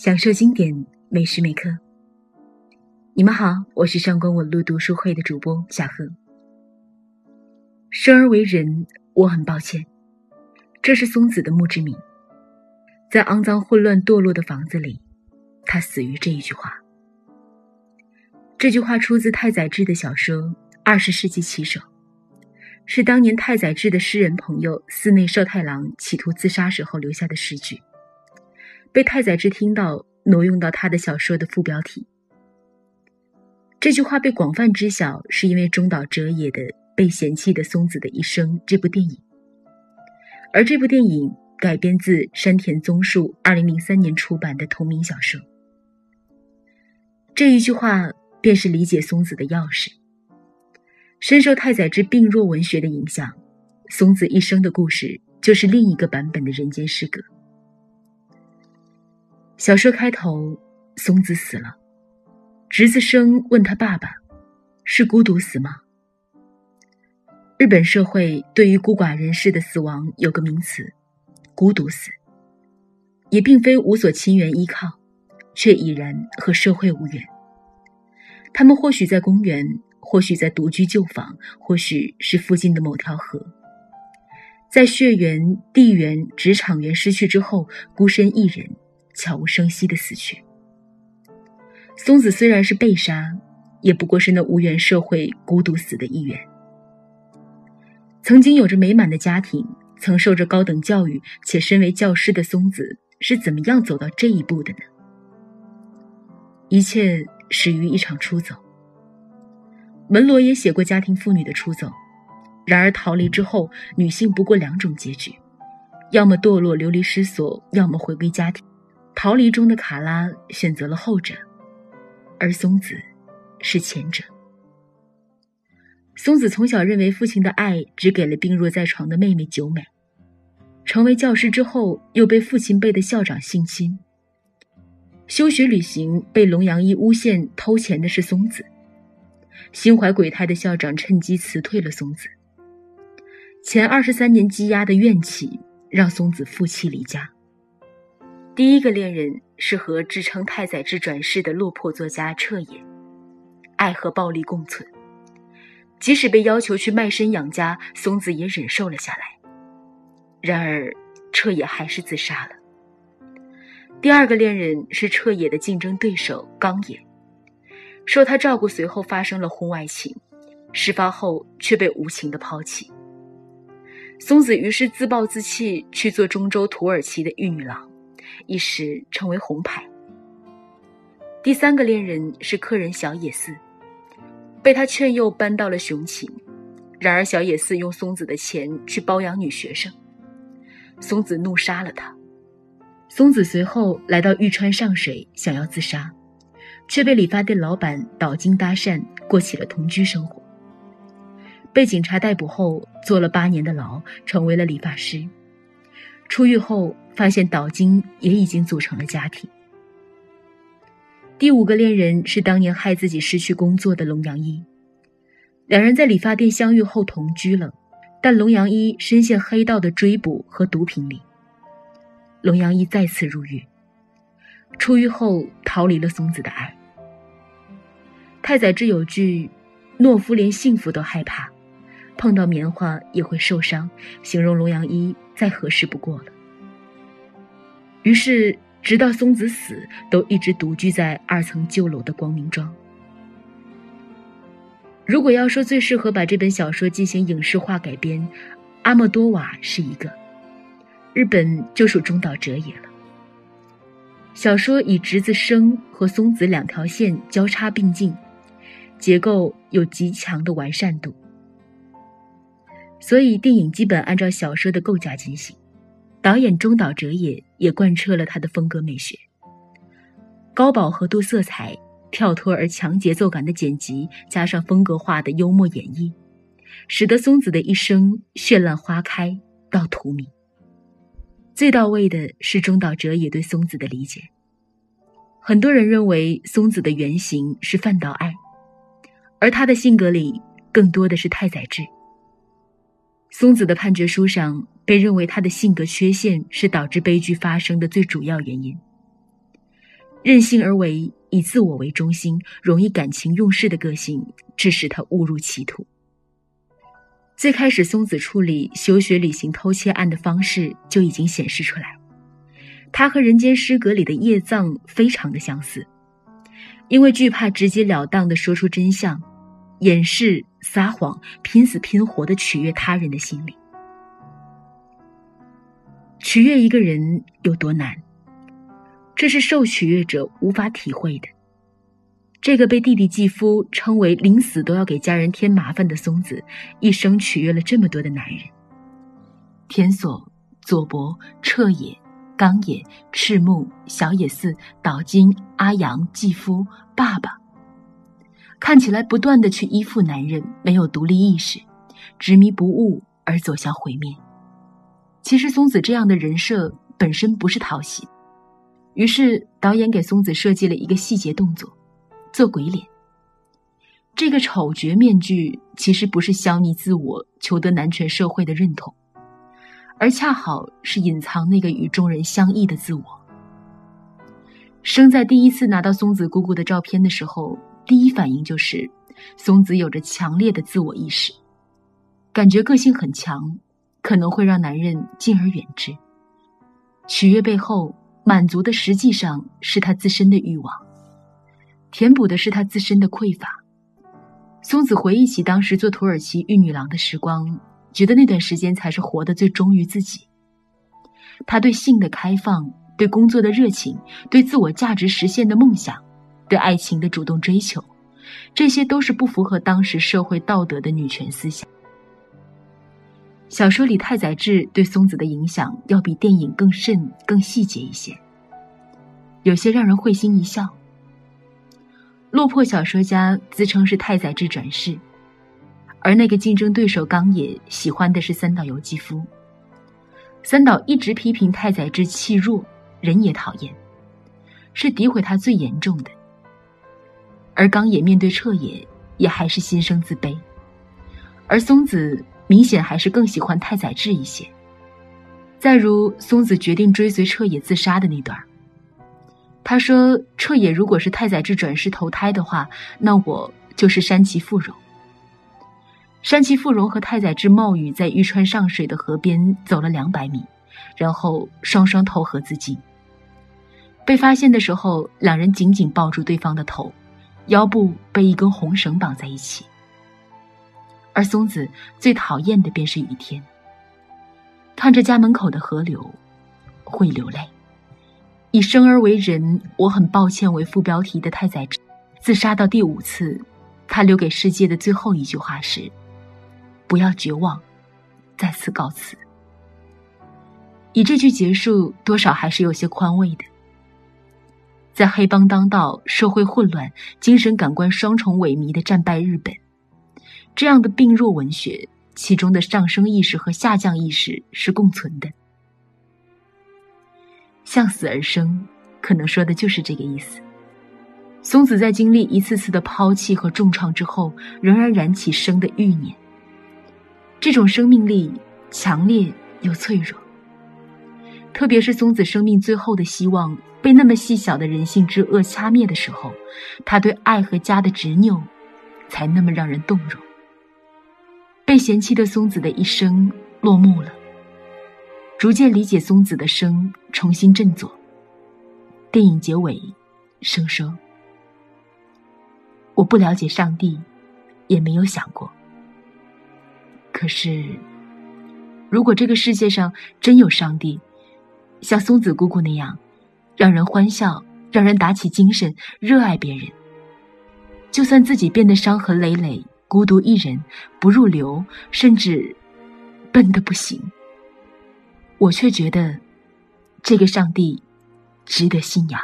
享受经典每时每刻。你们好，我是上官文路读书会的主播小何。生而为人，我很抱歉。这是松子的墓志铭，在肮脏、混乱、堕落的房子里，他死于这一句话。这句话出自太宰治的小说《二十世纪棋手》，是当年太宰治的诗人朋友寺内寿太郎企图自杀时候留下的诗句。被太宰治听到，挪用到他的小说的副标题。这句话被广泛知晓，是因为中岛哲也的《被嫌弃的松子的一生》这部电影。而这部电影改编自山田宗树二零零三年出版的同名小说。这一句话便是理解松子的钥匙。深受太宰治病弱文学的影响，松子一生的故事就是另一个版本的人间失格。小说开头，松子死了，侄子生问他爸爸：“是孤独死吗？”日本社会对于孤寡人士的死亡有个名词“孤独死”，也并非无所亲缘依靠，却已然和社会无缘。他们或许在公园，或许在独居旧房，或许是附近的某条河，在血缘、地缘、职场缘失去之后，孤身一人。悄无声息的死去。松子虽然是被杀，也不过是那无缘社会孤独死的一员。曾经有着美满的家庭，曾受着高等教育，且身为教师的松子是怎么样走到这一步的呢？一切始于一场出走。门罗也写过家庭妇女的出走，然而逃离之后，女性不过两种结局：要么堕落流离失所，要么回归家庭。逃离中的卡拉选择了后者，而松子是前者。松子从小认为父亲的爱只给了病弱在床的妹妹久美，成为教师之后又被父亲辈的校长性侵。休学旅行被龙阳一诬陷偷钱的是松子，心怀鬼胎的校长趁机辞退了松子。前二十三年积压的怨气让松子负气离家。第一个恋人是和支撑太宰治转世的落魄作家彻野，爱和暴力共存。即使被要求去卖身养家，松子也忍受了下来。然而，彻野还是自杀了。第二个恋人是彻野的竞争对手冈野，受他照顾，随后发生了婚外情，事发后却被无情的抛弃。松子于是自暴自弃，去做中州土耳其的玉女郎。一时成为红牌。第三个恋人是客人小野寺，被他劝诱搬到了熊琴，然而小野寺用松子的钱去包养女学生，松子怒杀了他。松子随后来到玉川上水，想要自杀，却被理发店老板岛津搭讪，过起了同居生活。被警察逮捕后，坐了八年的牢，成为了理发师。出狱后，发现岛津也已经组成了家庭。第五个恋人是当年害自己失去工作的龙阳一，两人在理发店相遇后同居了，但龙阳一深陷黑道的追捕和毒品里。龙阳一再次入狱，出狱后逃离了松子的爱。太宰治有句：“懦夫连幸福都害怕。”碰到棉花也会受伤，形容龙阳一再合适不过了。于是，直到松子死，都一直独居在二层旧楼的光明庄。如果要说最适合把这本小说进行影视化改编，阿莫多瓦是一个，日本就属中岛哲也了。小说以侄子生和松子两条线交叉并进，结构有极强的完善度。所以，电影基本按照小说的构架进行。导演中岛哲也也贯彻了他的风格美学，高饱和度色彩、跳脱而强节奏感的剪辑，加上风格化的幽默演绎，使得松子的一生绚烂花开到荼蘼。最到位的是中岛哲也对松子的理解。很多人认为松子的原型是范岛爱，而他的性格里更多的是太宰治。松子的判决书上被认为他的性格缺陷是导致悲剧发生的最主要原因。任性而为、以自我为中心、容易感情用事的个性，致使他误入歧途。最开始，松子处理休学旅行偷窃案的方式就已经显示出来，他和《人间失格》里的叶藏非常的相似，因为惧怕直截了当的说出真相，掩饰、撒谎、拼死拼活的取悦他人的心理。取悦一个人有多难？这是受取悦者无法体会的。这个被弟弟继夫称为临死都要给家人添麻烦的松子，一生取悦了这么多的男人：田所、佐伯、彻野、冈野、赤木、小野寺、岛津、阿阳、继夫、爸爸。看起来不断的去依附男人，没有独立意识，执迷不悟而走向毁灭。其实松子这样的人设本身不是讨喜。于是，导演给松子设计了一个细节动作，做鬼脸。这个丑角面具其实不是消弭自我、求得男权社会的认同，而恰好是隐藏那个与众人相异的自我。生在第一次拿到松子姑姑的照片的时候，第一反应就是松子有着强烈的自我意识，感觉个性很强，可能会让男人敬而远之。取悦背后。满足的实际上是他自身的欲望，填补的是他自身的匮乏。松子回忆起当时做土耳其玉女郎的时光，觉得那段时间才是活得最忠于自己。他对性的开放，对工作的热情，对自我价值实现的梦想，对爱情的主动追求，这些都是不符合当时社会道德的女权思想。小说里太宰治对松子的影响要比电影更甚、更细节一些，有些让人会心一笑。落魄小说家自称是太宰治转世，而那个竞争对手冈野喜欢的是三岛由纪夫。三岛一直批评太宰治气弱，人也讨厌，是诋毁他最严重的。而冈野面对彻野，也还是心生自卑，而松子。明显还是更喜欢太宰治一些。再如松子决定追随彻野自杀的那段他说：“彻野如果是太宰治转世投胎的话，那我就是山崎富荣。”山崎富荣和太宰治冒雨在玉川上水的河边走了两百米，然后双双投河自尽。被发现的时候，两人紧紧抱住对方的头，腰部被一根红绳绑在一起。而松子最讨厌的便是雨天。看着家门口的河流，会流泪。以生而为人，我很抱歉为副标题的太宰治自杀到第五次，他留给世界的最后一句话是：“不要绝望，再次告辞。”以这句结束，多少还是有些宽慰的。在黑帮当道、社会混乱、精神感官双重萎靡的战败日本。这样的病弱文学，其中的上升意识和下降意识是共存的。向死而生，可能说的就是这个意思。松子在经历一次次的抛弃和重创之后，仍然燃起生的欲念。这种生命力强烈又脆弱，特别是松子生命最后的希望被那么细小的人性之恶掐灭的时候，他对爱和家的执拗，才那么让人动容。被嫌弃的松子的一生落幕了，逐渐理解松子的生，重新振作。电影结尾，生说：“我不了解上帝，也没有想过。可是，如果这个世界上真有上帝，像松子姑姑那样，让人欢笑，让人打起精神，热爱别人，就算自己变得伤痕累累。”孤独一人，不入流，甚至笨得不行。我却觉得，这个上帝值得信仰。